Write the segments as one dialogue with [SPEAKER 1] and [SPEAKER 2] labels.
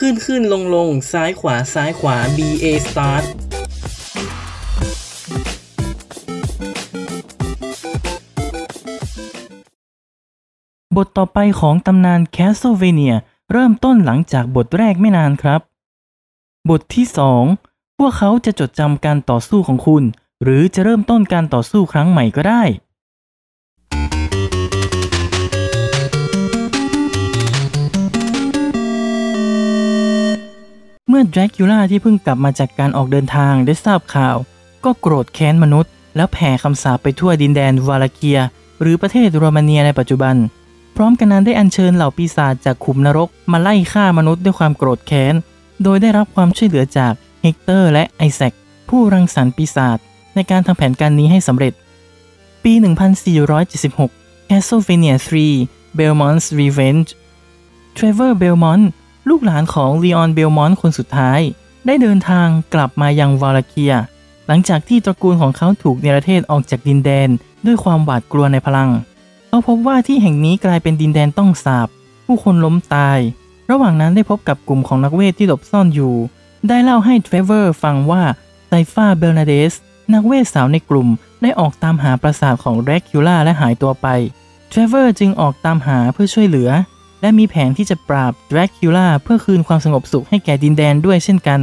[SPEAKER 1] ขึ้นขึ้นลงลงซ้ายขวาซ้ายขวา B A start
[SPEAKER 2] บทต่อไปของตำนาน Castlevania เริ่มต้นหลังจากบทแรกไม่นานครับ บทที่ 2 พวกเขาจะจดจำการต่อสู้ของคุณ หรือจะเริ่มต้นการต่อสู้ครั้งใหม่ก็ได้ มื่อแดรคิวล่าที่เพิ่งกลับมาจากการออกเดินทางได้ทราบข่าว ก็โกรธแค้นมนุษย์ แล้วแผ่คำสาปไปทั่วดินแดนวาลาเกีย หรือประเทศโรมาเนียในปัจจุบัน พร้อมกันนั้นได้อัญเชิญเหล่าปีศาจจากขุมนรกมาไล่ฆ่ามนุษย์ด้วยความโกรธแค้น โดยได้รับความช่วยเหลือจากเฮกเตอร์และไอแซคผู้รังสรรค์ปีศาจในการทำแผนการนี้ให้สำเร็จ ปี 1476 Castlevania 3 Belmont's Revenge Trevor Belmont ลูกหลานของ Leon Belmont คนสุดท้าย ได้เดินทางกลับมายังวาลาเกีย หลังจากที่ตระกูลของเขาถูกเนรเทศออกจากดินแดนด้วยความหวาดกลัวในพลัง เขาพบว่าที่แห่งนี้กลายเป็นดินแดนต้องสาป ผู้คนล้มตาย ระหว่างนั้นได้พบกับกลุ่มของนักเวทที่หลบซ่อนอยู่ ได้เล่าให้เทรเวอร์ฟังว่าไซฟ้าเบลนาเดสนักเวทสาวในกลุ่มได้ออกตามหาปราสาทของแดรคิวล่าและหายตัวไป เทรเวอร์จึงออกตามหาเพื่อช่วยเหลือ และมีแผนที่จะปราบแดรคิวล่าเพื่อคืนความสงบสุขให้แก่ดินแดนด้วยเช่นกัน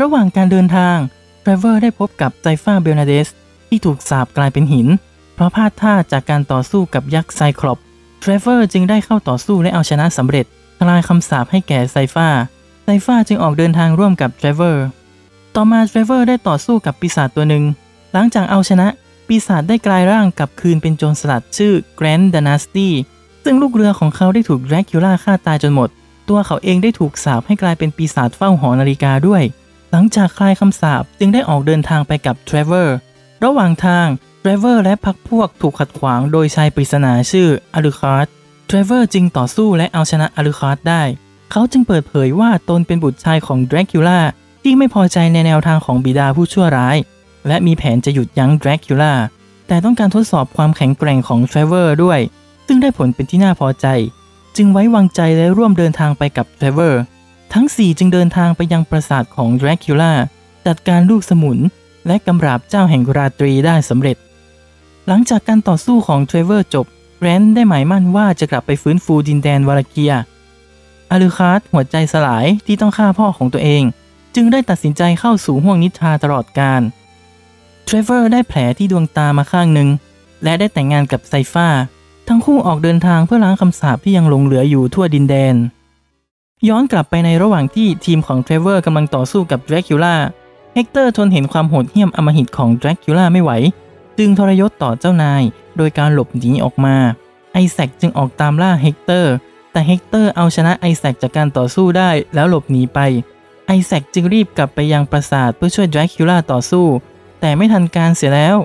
[SPEAKER 2] ระหว่างการเดินทางเทรเวอร์ได้พบกับไซฟ้าเบลนาเดส ที่ถูกสาบกลายเป็นหิน เพราะพลาดท่าจากการต่อสู้กับยักษ์ไซคลอปเทรเวอร์จึงได้เข้าต่อสู้และเอาชนะสำเร็จคลายคำสาปให้แก่ไซฟ้าไซฟ้าจึงออกเดินทางร่วมกับเทรเวอร์ต่อมาเทรเวอร์ได้ต่อสู้กับปีศาจตัวหนึ่ง หลังจากเอาชนะ ปีศาจได้กลายร่างกลับคืนเป็นโจรสลัดชื่อแกรนท์ดานาสตี้ ซึ่งลูกเรือของเขาได้ถูกแดรคิวล่าฆ่าตายจนหมด ตัวเขาเองได้ถูกสาปให้กลายเป็นปีศาจเฝ้าหอนาฬิกาด้วย หลังจากคลายคำสาปจึงได้ออกเดินทางไปกับเทรเวอร์ระหว่างทางเทรเวอร์และพักพวกถูกขัดขวางโดยชายปริศนาชื่ออารูคาร์ดเทรเวอร์จึงต่อสู้และเอาชนะอารูคาร์ดได้ เขาจึงเปิดเผยว่าตนเป็นบุตรชายของแดรคิวล่าที่ไม่พอใจในแนวทางของบิดาผู้ชั่วร้าย และมีแผนจะหยุดยั้งแดรคิวล่าแต่ต้องการทดสอบความแข็งแกร่งของเทรเวอร์ด้วย ซึ่งได้ผลเป็นที่น่าพอใจ จึงไว้วางใจและร่วมเดินทางไปกับเทรเวอร์ ทั้ง 4 จึงเดินทางไปยังปราสาทของแดรคิวล่าจัดการลูกสมุน และกำราบเจ้าแห่งราตรีได้สำเร็จ หลังจากการต่อสู้ของเทรเวอร์จบ แกรนท์ได้หมายมั่นว่าจะกลับไปฟื้นฟูดินแดนวาลาเกียอาลูคาร์ดหัวใจสลายที่ต้องฆ่าพ่อของตัวเอง จึงได้ตัดสินใจเข้าสู่ห้วงนิทราตลอดกาลเทรเวอร์ได้แผลที่ดวงตามาข้างหนึ่งและได้แต่งงานกับไซฟ้า ทั้งคู่ออกเดินทางเพื่อล้างคำสาปที่ยังหลงเหลืออยู่ทั่วดินแดน ย้อนกลับไปในระหว่างที่ทีมของเทรเวอร์กำลังต่อสู้กับแดรคิวล่าเฮกเตอร์ทนเห็นความโหดเหี้ยมอำมหิตของแดรคิวล่าไม่ไหว จึงทรยศต่อเจ้านาย โดยการหลบหนีออกมา ไอแซคจึงออกตามล่าเฮกเตอร์ แต่เฮกเตอร์เอาชนะไอแซคจากการต่อสู้ได้แล้วหลบหนีไป ไอแซคจึงรีบกลับไปยังปราสาทเพื่อช่วยแดรคิวล่าต่อสู้ แต่ไม่ทันการเสียแล้ว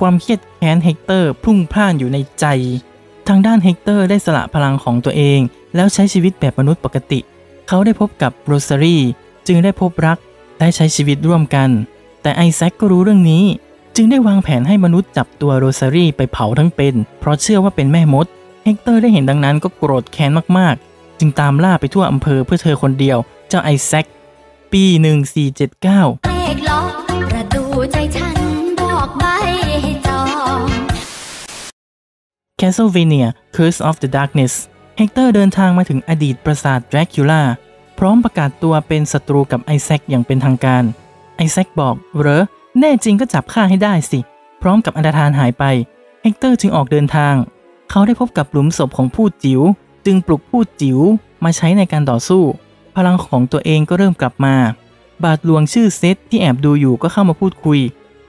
[SPEAKER 2] ความเคียดแค้นเฮกเตอร์พุ่งพล่านอยู่ในใจ ทางด้านเฮกเตอร์ได้สละพลังของตัวเอง แล้วใช้ชีวิตแบบมนุษย์ปกติ เขาได้พบกับโรซารีจึงได้พบรักได้ใช้ชีวิตร่วมกัน แต่ไอแซคก็รู้เรื่องนี้ จึงได้วางแผนให้มนุษย์จับตัวโรซารีไปเผาทั้งเป็น เพราะเชื่อว่าเป็นแม่มดเฮกเตอร์ได้เห็นดังนั้นก็โกรธแค้นมากๆ จึงตามล่าไปทั่วอำเภอเพื่อเธอคนเดียว เจ้าไอแซคปี 1479
[SPEAKER 3] เลขล็อกประตูใจฉันบอกใบให้จอง
[SPEAKER 2] Castlevania Curse of the Darkness เฮกเตอร์เดินทางมาถึงอดีตปราสาทแดรคิวล่าพร้อมประกาศตัวเป็นศัตรูกับไอแซคอย่างเป็นทางการ ไอแซคบอกเหรอแน่จริงก็จับฆ่าให้ได้สิ พร้อมกับอันตรธานหายไป เฮกเตอร์จึงออกเดินทาง เขาได้พบกับหลุมศพของภูตจิ๋ว จึงปลุกภูตจิ๋วมาใช้ในการต่อสู้ พลังของตัวเองก็เริ่มกลับมา บาทหลวงชื่อเซตที่แอบดูอยู่ก็เข้ามาพูดคุย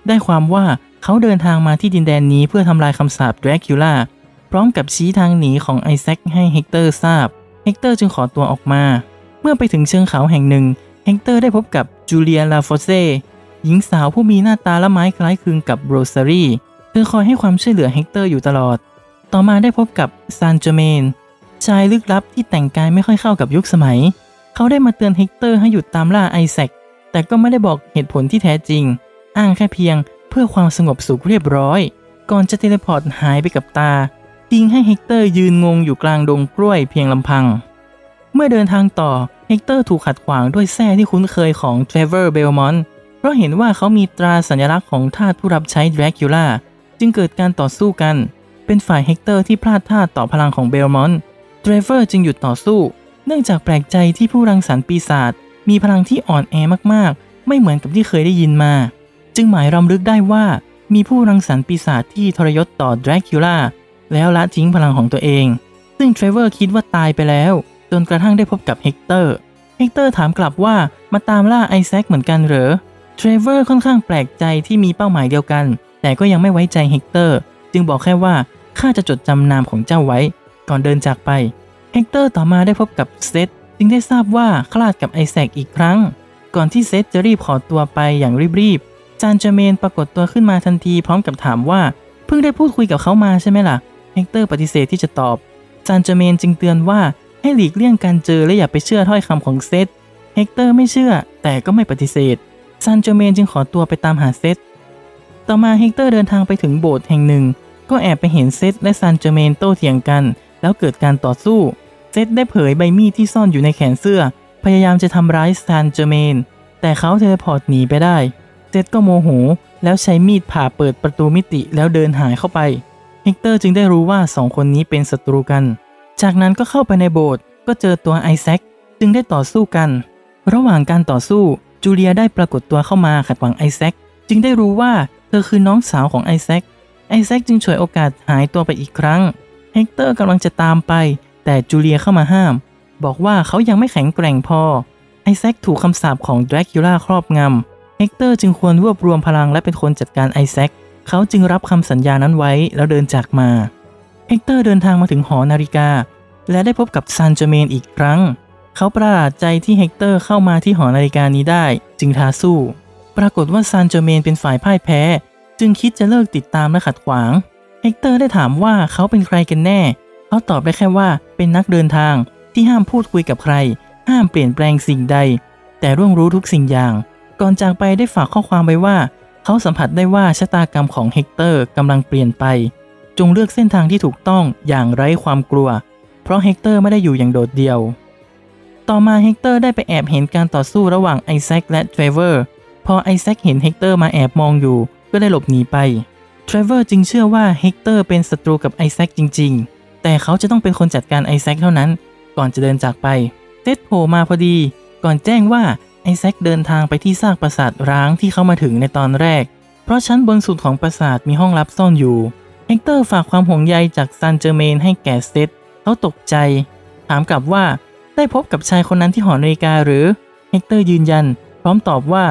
[SPEAKER 2] ได้ความว่าเขาเดินทางมาที่ดินแดนนี้เพื่อทำลายคำสาปแดรคิวล่า พร้อมกับชี้ทางหนีของไอแซคให้เฮกเตอร์ทราบ เฮกเตอร์จึงขอตัวออกมา เมื่อไปถึงเชิงเขาแห่งหนึ่ง เฮกเตอร์ได้พบกับจูเลียลาฟอเซหญิงสาวผู้มีหน้าตาละม้ายคล้ายคลึงกับโรซารีเธอคอยให้ความช่วยเหลือเฮกเตอร์อยู่ตลอด ต่อมาได้พบกับซานเจเมน ชายลึกลับที่แต่งกายไม่ค่อยเข้ากับยุคสมัย เขาได้มาเตือนเฮกเตอร์ให้หยุดตามล่าไอแซค แต่ก็ไม่ได้บอกเหตุผลที่แท้จริง อ้างแค่เพียงเพื่อความสงบสุขเรียบร้อย ก่อนจะ teleport หายไปกับตา ทิ้งให้เฮกเตอร์ยืนงงอยู่กลางดงกล้วยเพียงลำพัง เมื่อเดินทางต่อเฮกเตอร์ถูกขัดขวางด้วยแส้ที่คุ้นเคยของเทรเวอร์เบลมอนต์เพราะเห็นว่าเขามีตราสัญลักษณ์ของทาสผู้รับใช้แดรคิวล่าจึงเกิดการต่อสู้กัน เป็นฝ่ายเฮกเตอร์ที่พลาดท่าต่อพลังของเบลมอนต์เทรเวอร์จึงหยุดต่อสู้ เนื่องจากแปลกใจที่ผู้รังสรรค์ปีศาจมีพลังที่อ่อนแอมากๆ ไม่เหมือนกับที่เคยได้ยินมา จึงหวนรำลึกได้ว่ามีผู้รังสรรค์ปีศาจที่ทรยศต่อแดรคิวล่า แล้วละทิ้งพลังของตัวเอง ซึ่งเทรเวอร์คิดว่าตายไปแล้ว จนกระทั่งได้พบกับเฮกเตอร์ เฮกเตอร์ถามกลับว่ามาตามล่าไอแซคเหมือนกันเหรอ เทรเวอร์ค่อนข้างแปลกใจที่มีเป้าหมายเดียวกัน แต่ก็ยังไม่ไว้ใจเฮกเตอร์ จึงบอกแค่ว่าข้าจะจดจำนามของเจ้าไว้ ก่อนเดินจากไป เฮกเตอร์ต่อมาได้พบกับเซธจึงได้ทราบว่าคลาดกับไอแซคอีกครั้ง ก่อนที่เซธจะรีบขอตัวไปอย่างรีบๆ ซานเจเมนปรากฏตัวขึ้นมาทันทีพร้อมกับถามว่า เพิ่งได้พูดคุยกับเขามาใช่ไหมล่ะ เฮกเตอร์ปฏิเสธที่จะตอบซานเจเมนจึงเตือนว่าให้หลีกเลี่ยงการเจอและอย่าไปเชื่อถ้อยคำของเซธเฮกเตอร์ไม่เชื่อแต่ก็ไม่ปฏิเสธซานเจเมนจึงขอตัวไปตามหาเซธต่อมาเฮกเตอร์เดินทางไปถึงโบสถ์แห่งหนึ่ง ก็แอบไปเห็นเซธและซานเจเมนโต้เถียงกัน แล้วเกิดการต่อสู้ เซธได้เผยใบมีดที่ซ่อนอยู่ในแขนเสื้อ พยายามจะทำร้ายซานเจเมน แต่เขา teleport หนีไปได้ เซธก็โมโห แล้วใช้มีดผ่าเปิดประตูมิติแล้วเดินหายเข้าไป เฮกเตอร์จึงได้รู้ว่าสองคนนี้เป็นศัตรูกัน จากนั้นก็เข้าไปในโบสถ์ก็เจอตัวไอแซคจึงได้ต่อสู้กัน ระหว่างการต่อสู้จูเลียได้ปรากฏตัวเข้ามาขัดขวางไอแซคจึงได้รู้ว่าเธอคือน้องสาวของไอแซคไอแซคจึงฉวยโอกาสหายตัวไปอีกครั้งเฮกเตอร์กำลังจะตามไป แต่จูเลียเข้ามาห้าม บอกว่าเขายังไม่แข็งแกร่งพอ ไอแซคถูกคำสาปของแดรคิวล่าครอบงำเฮกเตอร์จึงควรรวบรวมพลังและเป็นคนจัดการไอแซค เขาจึงรับคำสัญญานั้นไว้แล้วเดินจากมา เฮกเตอร์เดินทางมาถึงหอนาฬิกา และได้พบกับซานเจเมนอีกครั้ง เขาประหลาดใจที่เฮกเตอร์เข้ามาที่หอนาฬิกานี้ได้ จึงท้าสู้ ปรากฏว่าซานเจเมนเป็นฝ่ายพ่ายแพ้ จึงคิดจะเลิกติดตามและขัดขวาง เฮกเตอร์ได้ถามว่าเขาเป็นใครกันแน่ เขาตอบได้แค่ว่าเป็นนักเดินทางที่ห้ามพูดคุยกับใคร ห้ามเปลี่ยนแปลงสิ่งใด แต่ล่วงรู้ทุกสิ่งอย่าง ก่อนจากไปได้ฝากข้อความไว้ว่า เขาสัมผัสได้ว่าชะตากรรมของเฮกเตอร์กำลังเปลี่ยนไป จงเลือกเส้นทางที่ถูกต้องอย่างไร้ความกลัว เพราะเฮกเตอร์ไม่ได้อยู่อย่างโดดเดี่ยว ต่อมาเฮกเตอร์ได้ไปแอบเห็นการต่อสู้ระหว่างไอแซคและเทรเวอร์ พอไอแซคเห็นเฮกเตอร์มาแอบมองอยู่ ก็ได้หลบหนีไป เทรเวอร์จึงเชื่อว่าเฮกเตอร์เป็นศัตรูกับไอแซคจริง ๆ แต่เขาจะต้องเป็นคนจัดการไอแซคเท่านั้น ก่อนจะเดินจากไปเท็ดโผล่มาพอดี ก่อนแจ้งว่า ไอแซคเดินทางไปที่ซากปราสาทร้างที่เขามาถึงในตอนแรก เพราะชั้นบนสุดของปราสาทมีห้องลับซ่อนอยู่ เฮกเตอร์ฝากความห่วงใยจากซันเจอร์เมนให้แก่เซธเขาตกใจ ถามกลับว่าได้พบกับชายคนนั้นที่หอนาฬิกาหรือ เฮกเตอร์ยืนยัน พร้อมตอบว่า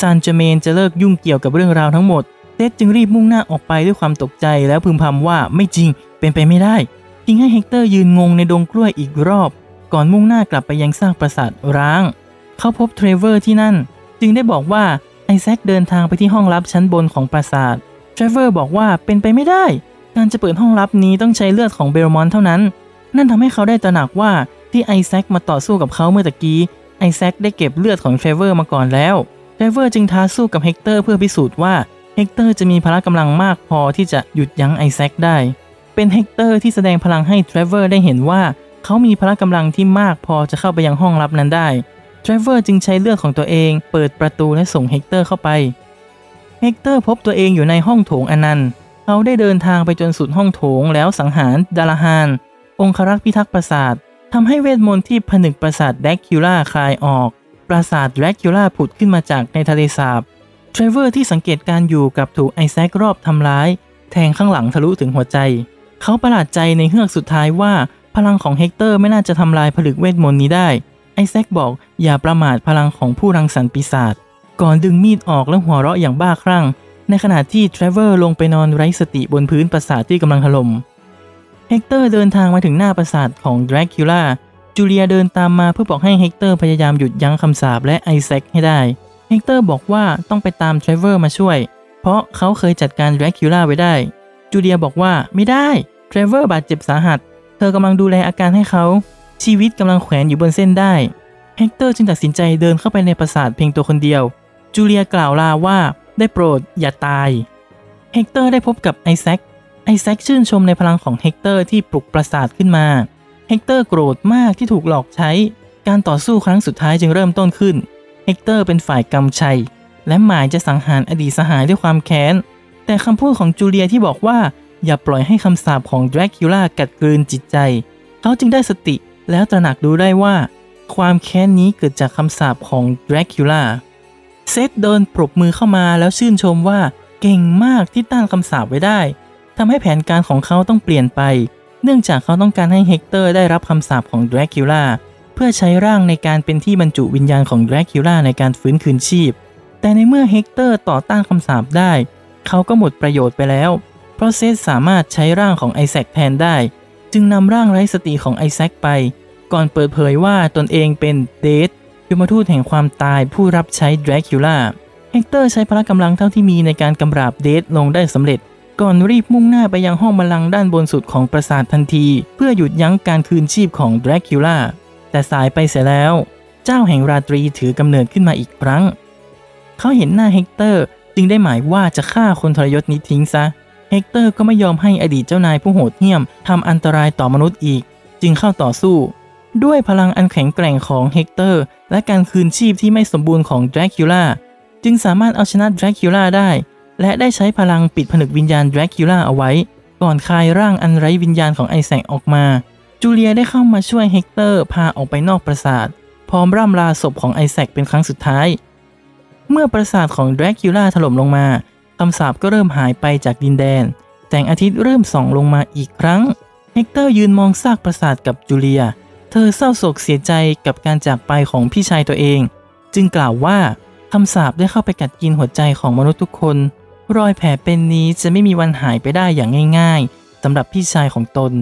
[SPEAKER 2] ซานเจอร์เมนจะเลิกยุ่งเกี่ยวกับเรื่องราวทั้งหมด เซธจึงรีบมุ่งหน้าออกไปด้วยความตกใจแล้วพึมพำว่าไม่จริงเป็นไปไม่ได้ทิ้งให้เฮกเตอร์ยืนงงในดงกล้วยอีกรอบ ก่อนมุ่งหน้ากลับไปยังซากปราสาทร้าง เขาพบเทรเวอร์ที่นั่น จึงได้บอกว่าไอแซคเดินทางไปที่ห้องลับชั้นบนของปราสาทเทรเวอร์บอกว่าเป็นไปไม่ได้ การจะเปิดห้องลับนี้ต้องใช้เลือดของเบลมอนเท่านั้น นั่นทำให้เขาได้ตระหนักว่าที่ไอแซคมาต่อสู้กับเขาเมื่อตะกี้ไอแซคได้เก็บเลือดของเทรเวอร์มาก่อนแล้วเทรเวอร์จึงท้าสู้กับเฮกเตอร์เพื่อพิสูจน์ว่าเฮกเตอร์จะมีพละกำลังมากพอที่จะหยุดยั้งไอแซคได้ เป็นเฮกเตอร์ที่แสดงพลังให้เทรเวอร์ได้เห็นว่าเขามีพละกำลังที่มากพอจะเข้าไปยังห้องลับนั้นได้ เทรเวอร์จึงใช้เลือดของตัวเอง เปิดประตูและส่งเฮกเตอร์เข้าไป เฮกเตอร์พบตัวเองอยู่ในห้องโถงอนันต์ เขาได้เดินทางไปจนสุดห้องโถงแล้วสังหารดาราฮาน องครักษ์พิทักษ์ปราสาททำให้เวทมนต์ที่ผนึกปราสาทแดกคิล่าคลายออก ปราสาทแดกคิล่าผุดขึ้นมาจากในทะเลสาบเทรเวอร์ที่สังเกตการณ์อยู่กับถูกไอแซครอบทำร้าย แทงข้างหลังทะลุถึงหัวใจ เขาประหลาดใจในเฮือกสุดท้ายว่า พลังของเฮกเตอร์ไม่น่าจะทำลายผนึกเวทมนต์นี้ได้ ไอแซคบอกอย่าประมาทพลังของผู้รังสรรค์ปีศาจก่อนดึงมีดออกและหัวเราะอย่างบ้าคลั่ง ในขณะที่เทรเวอร์ลงไปนอนไร้สติบนพื้นปราสาทที่กำลังถล่มเฮกเตอร์เดินทางมาถึงหน้าปราสาทของดรากิล่าจูเลียเดินตามมาเพื่อบอกให้เฮกเตอร์พยายามหยุดยั้งคำสาปและไอแซคให้ได้เฮกเตอร์บอกว่าต้องไปตามเทรเวอร์มาช่วย เพราะเขาเคยจัดการดรากิล่าไว้ได้จูเลียบอกว่าไม่ได้เทรเวอร์บาดเจ็บสาหัส เธอกำลังดูแลอาการให้เขา ชีวิตกำลังแขวนอยู่บนเส้นด้าย เฮกเตอร์จึงตัดสินใจเดินเข้าไปในปราสาทเพียงตัวคนเดียว จูเลียกล่าวลาว่าได้โปรดอย่าตาย เฮกเตอร์ได้พบกับไอแซค ไอแซคชื่นชมในพลังของเฮกเตอร์ที่ปลุกปราสาทขึ้นมา เฮกเตอร์โกรธมากที่ถูกหลอกใช้ การต่อสู้ครั้งสุดท้ายจึงเริ่มต้นขึ้น เฮกเตอร์เป็นฝ่ายกำชัย และหมายจะสังหารอดีตสหายด้วยความแค้น แต่คำพูดของจูเลียที่บอกว่าอย่าปล่อยให้คำสาปของดรากิล่ากัดกลืนจิตใจ เขาจึงได้สติ แล้วตระหนักรู้ได้ว่า ความแค้นนี้เกิดจากคำสาปของดรากิล่าเซธเดินปรบมือเข้ามาแล้วชื่นชมว่าเก่งมากที่ต้านคำสาปไว้ได้ทำให้แผนการของเขาต้องเปลี่ยนไป เนื่องจากเขาต้องการให้เฮกเตอร์ได้รับคำสาปของดรากิล่าเพื่อใช้ร่างในการเป็นที่บรรจุวิญญาณของดรากิล่าในการฟื้นคืนชีพ แต่ในเมื่อเฮกเตอร์ต่อต้านคำสาปได้ เขาก็หมดประโยชน์ไปแล้ว เพราะเซธสามารถใช้ร่างของไอแซคแทนได้ จึงนำร่างไร้สติของไอแซคไป ก่อนเปิดเผยว่าตนเองเป็นเดธยมทูตแห่งความตายผู้รับใช้ดรากิล่าเฮกเตอร์ใช้พละกำลังเท่าที่มีในการกำราบเดธลงได้สำเร็จ ก่อนรีบมุ่งหน้าไปยังห้องบัลลังก์ด้านบนสุดของปราสาททันที เพื่อหยุดยั้งการคืนชีพของดรากิล่าแต่สายไปเสียแล้ว เจ้าแห่งราตรีถือกำเนิดขึ้นมาอีกครั้ง เขาเห็นหน้าเฮกเตอร์จึงได้หมายว่าจะฆ่าคนทรยศนี้ทิ้งซะเฮกเตอร์ก็ไม่ยอมให้อดีตเจ้านายผู้โหดเหี้ยมทำอันตรายต่อมนุษย์อีก จึงเข้าต่อสู้ ด้วยพลังอันแข็งแกร่งของเฮกเตอร์ และการคืนชีพที่ไม่สมบูรณ์ของดรากิล่าจึงสามารถเอาชนะดรากิล่าได้ และได้ใช้พลังปิดผนึกวิญญาณดรากิล่าเอาไว้ ก่อนคายร่างอันไร้วิญญาณของไอแซคออกมา จูเลียได้เข้ามาช่วยเฮกเตอร์พาออกไปนอกปราสาท พร้อมร่ำลาศพของไอแซคเป็นครั้งสุดท้าย เมื่อปราสาทของดรากิล่าถล่มลงมาคำสาปก็เริ่มหายไปจากดินแดน แสงอาทิตย์เริ่มส่องลงมาอีกครั้ง เฮกเตอร์ยืนมองซากปราสาทกับจูเลีย เธอเศร้าโศกเสียใจกับการจากไปของพี่ชายตัวเอง จึงกล่าวว่าคำสาปได้เข้าไปกัดกินหัวใจของมนุษย์ทุกคน รอยแผลเป็นนี้จะไม่มีวันหายไปได้อย่างง่าย ๆสำหรับพี่ชายของตน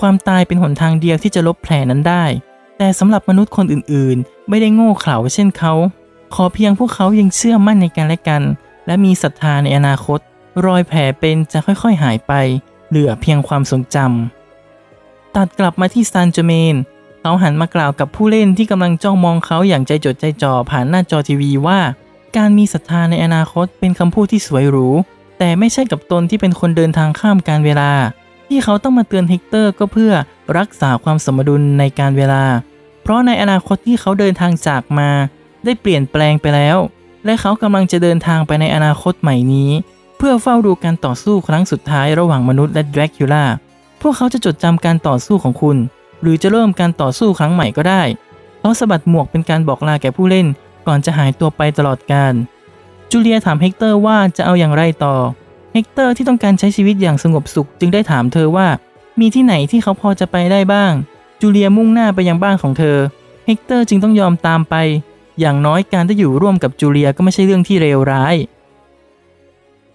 [SPEAKER 2] ความตายเป็นหนทางเดียวที่จะลบแผลนั้นได้ แต่สำหรับมนุษย์คนอื่นๆ ไม่ได้โง่เขลาเช่นเขา ขอเพียงพวกเขายังเชื่อมั่นในกันและกัน และมีศรัทธาในอนาคต รอยแผลเป็นจะค่อยๆหายไป เหลือเพียงความทรงจำตัดกลับมาที่ซานเจเมน เขาหันมากล่าวกับผู้เล่นที่กำลังจ้องมองเขาอย่างใจจดใจจ่อผ่านหน้าจอทีวีว่า การมีศรัทธาในอนาคตเป็นคำพูดที่สวยหรูแต่ไม่ใช่กับตนที่เป็นคนเดินทางข้ามการเวลา ที่เขาต้องมาเตือนเฮกเตอร์ก็เพื่อรักษาความสมดุลในการเวลา เพราะในอนาคตที่เขาเดินทางจากมา ได้เปลี่ยนแปลงไปแล้ว และเขากำลังจะเดินทางไปในอนาคตใหม่นี้ เพื่อเฝ้าดูการต่อสู้ครั้งสุดท้ายระหว่างมนุษย์และดรากิล่าพวกเขาจะจดจำการต่อสู้ของคุณ หรือจะเริ่มการต่อสู้ครั้งใหม่ก็ได้ เขาสะบัดหมวกเป็นการบอกลาแก่ผู้เล่น ก่อนจะหายตัวไปตลอดกาลจูเลียถามเฮกเตอร์ว่าจะเอาอย่างไรต่อ เฮกเตอร์ที่ต้องการใช้ชีวิตอย่างสงบสุขจึงได้ถามเธอว่า มีที่ไหนที่เขาพอจะไปได้บ้าง จูเลียมุ่งหน้าไปยังบ้านของเธอ เฮกเตอร์จึงต้องยอมตามไป อย่างน้อยการได้อยู่ร่วมกับจูเลียก็ไม่ใช่เรื่องที่เลวร้าย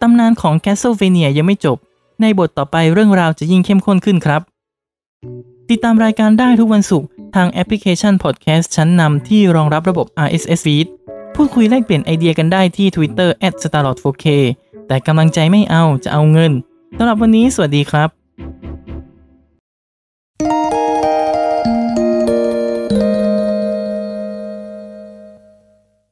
[SPEAKER 2] ตำนานของ Castlevania ยังไม่จบ ในบทต่อไปเรื่องราวจะยิ่งเข้มข้นขึ้นครับ ติดตามรายการได้ทุกวันศุกร์ทางแอปพลิเคชันพอดแคสต์ชั้นนำที่รองรับระบบ RSS feed พูดคุยแลกเปลี่ยนไอเดียกันได้ที่ Twitter @starlord4k แต่กำลังใจไม่เอาจะเอาเงินสำหรับวันนี้สวัสดีครับ